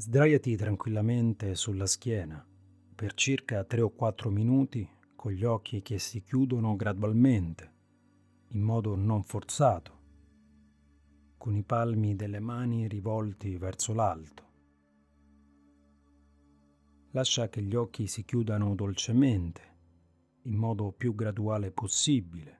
Sdraiati tranquillamente sulla schiena per circa 3 o 4 minuti con gli occhi che si chiudono gradualmente, in modo non forzato, con i palmi delle mani rivolti verso l'alto. Lascia che gli occhi si chiudano dolcemente, in modo più graduale possibile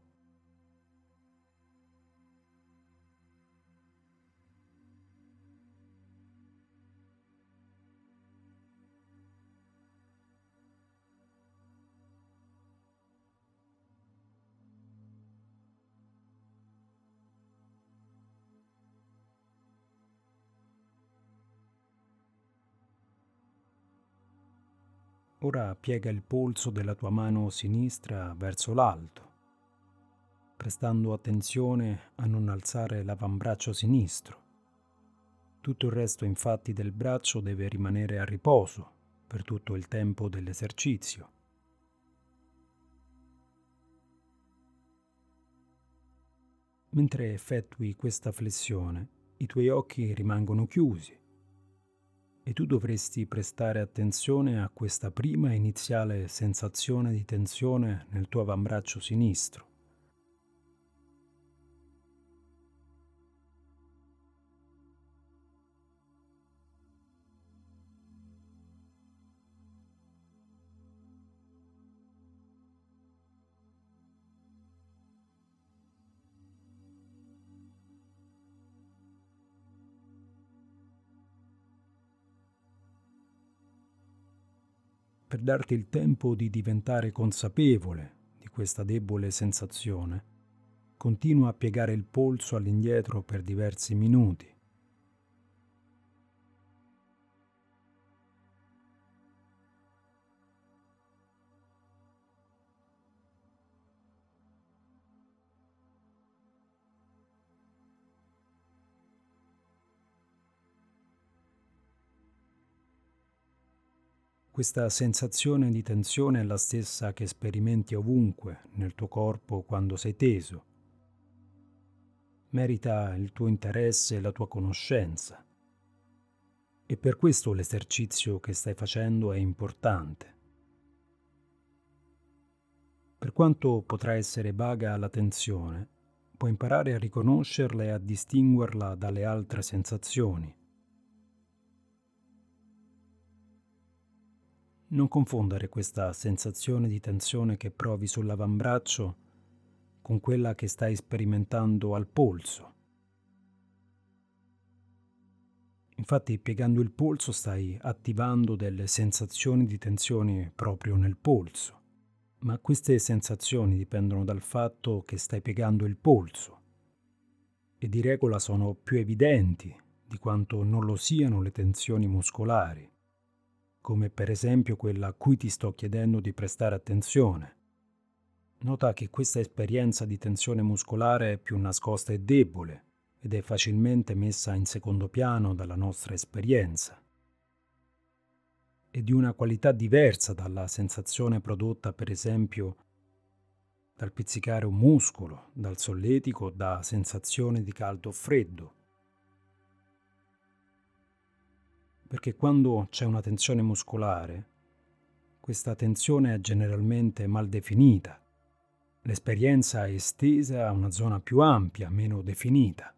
Ora piega il polso della tua mano sinistra verso l'alto, prestando attenzione a non alzare l'avambraccio sinistro. Tutto il resto infatti del braccio deve rimanere a riposo per tutto il tempo dell'esercizio. Mentre effettui questa flessione, i tuoi occhi rimangono chiusi e tu dovresti prestare attenzione a questa prima iniziale sensazione di tensione nel tuo avambraccio sinistro. Per darti il tempo di diventare consapevole di questa debole sensazione, continua a piegare il polso all'indietro per diversi minuti. Questa sensazione di tensione è la stessa che sperimenti ovunque nel tuo corpo quando sei teso. Merita il tuo interesse e la tua conoscenza. E per questo l'esercizio che stai facendo è importante. Per quanto potrà essere vaga la tensione, puoi imparare a riconoscerla e a distinguerla dalle altre sensazioni Non confondere questa sensazione di tensione che provi sull'avambraccio con quella che stai sperimentando al polso. Infatti, piegando il polso stai attivando delle sensazioni di tensione proprio nel polso, ma queste sensazioni dipendono dal fatto che stai piegando il polso. E di regola sono più evidenti di quanto non lo siano le tensioni muscolari come per esempio quella a cui ti sto chiedendo di prestare attenzione. Nota che questa esperienza di tensione muscolare è più nascosta e debole ed è facilmente messa in secondo piano dalla nostra esperienza. È di una qualità diversa dalla sensazione prodotta per esempio dal pizzicare un muscolo, dal solletico, da sensazione di caldo o freddo. Perché quando c'è una tensione muscolare, questa tensione è generalmente mal definita. L'esperienza è estesa a una zona più ampia, meno definita.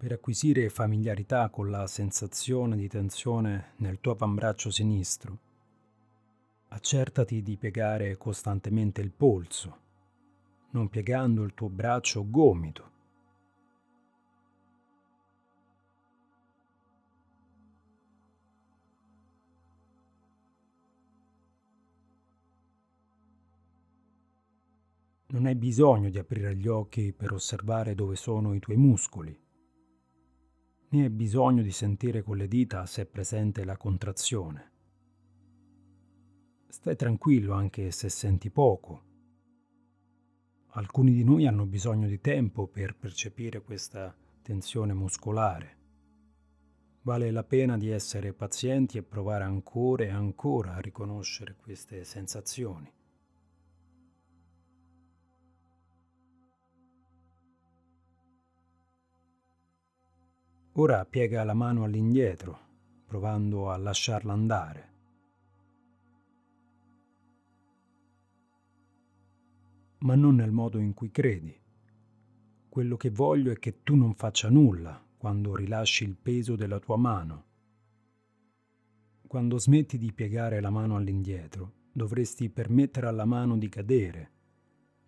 Per acquisire familiarità con la sensazione di tensione nel tuo avambraccio sinistro, accertati di piegare costantemente il polso, non piegando il tuo braccio gomito. Non hai bisogno di aprire gli occhi per osservare dove sono i tuoi muscoli né hai bisogno di sentire con le dita se è presente la contrazione. Stai tranquillo anche se senti poco. Alcuni di noi hanno bisogno di tempo per percepire questa tensione muscolare, Vale la pena di essere pazienti e provare ancora e ancora a riconoscere queste sensazioni. Ora piega la mano all'indietro, provando a lasciarla andare. Ma non nel modo in cui credi. Quello che voglio è che tu non faccia nulla quando rilasci il peso della tua mano. Quando smetti di piegare la mano all'indietro, dovresti permettere alla mano di cadere,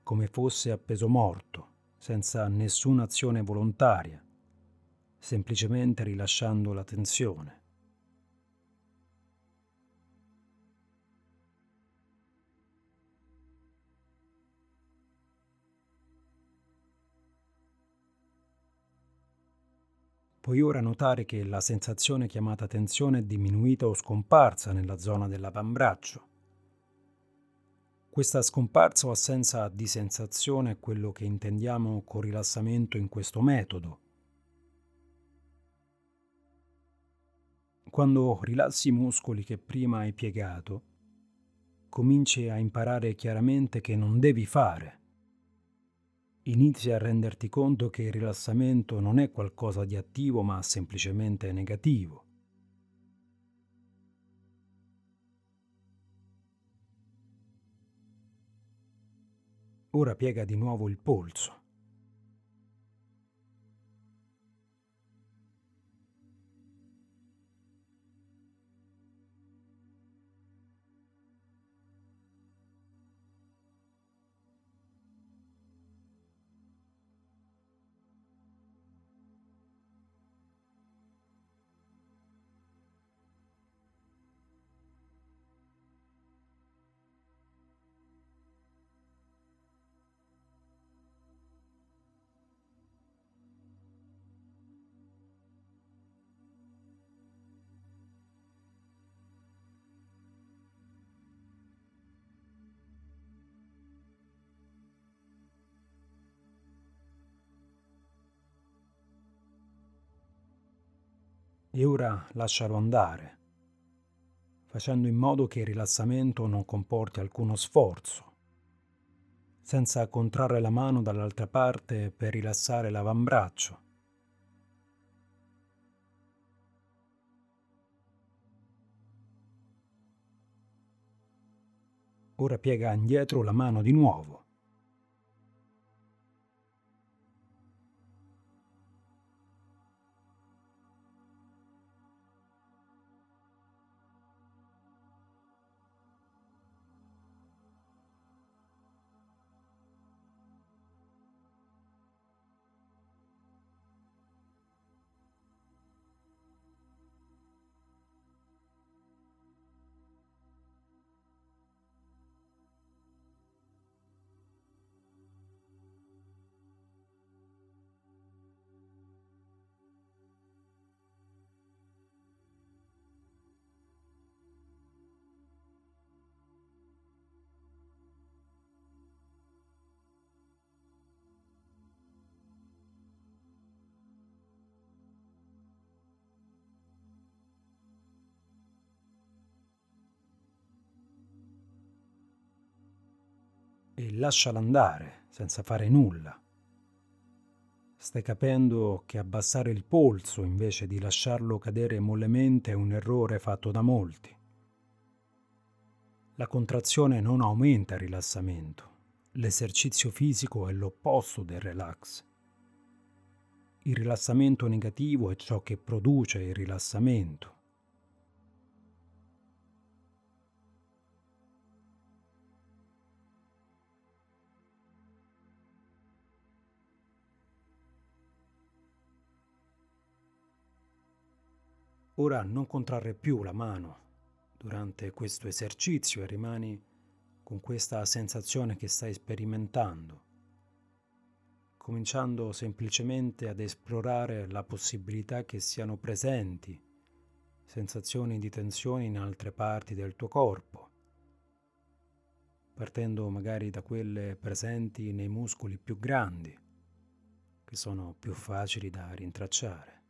come fosse a peso morto, senza nessuna azione volontaria, semplicemente rilasciando la tensione. Puoi ora notare che la sensazione chiamata tensione è diminuita o scomparsa nella zona dell'avambraccio. Questa scomparsa o assenza di sensazione è quello che intendiamo con rilassamento in questo metodo. Quando rilassi i muscoli che prima hai piegato, cominci a imparare chiaramente che non devi fare inizi a renderti conto che il rilassamento non è qualcosa di attivo ma semplicemente negativo. Ora piega di nuovo il polso. E ora lascialo andare, facendo in modo che il rilassamento non comporti alcuno sforzo, senza contrarre la mano dall'altra parte per rilassare l'avambraccio. Ora piega indietro la mano di nuovo e lasciala andare senza fare nulla. Stai capendo che abbassare il polso invece di lasciarlo cadere mollemente è un errore fatto da molti. La contrazione non aumenta il rilassamento. L'esercizio fisico è l'opposto del relax. Il rilassamento negativo è ciò che produce il rilassamento. Ora non contrarre più la mano durante questo esercizio e rimani con questa sensazione che stai sperimentando, cominciando semplicemente ad esplorare la possibilità che siano presenti sensazioni di tensione in altre parti del tuo corpo, partendo magari da quelle presenti nei muscoli più grandi, che sono più facili da rintracciare.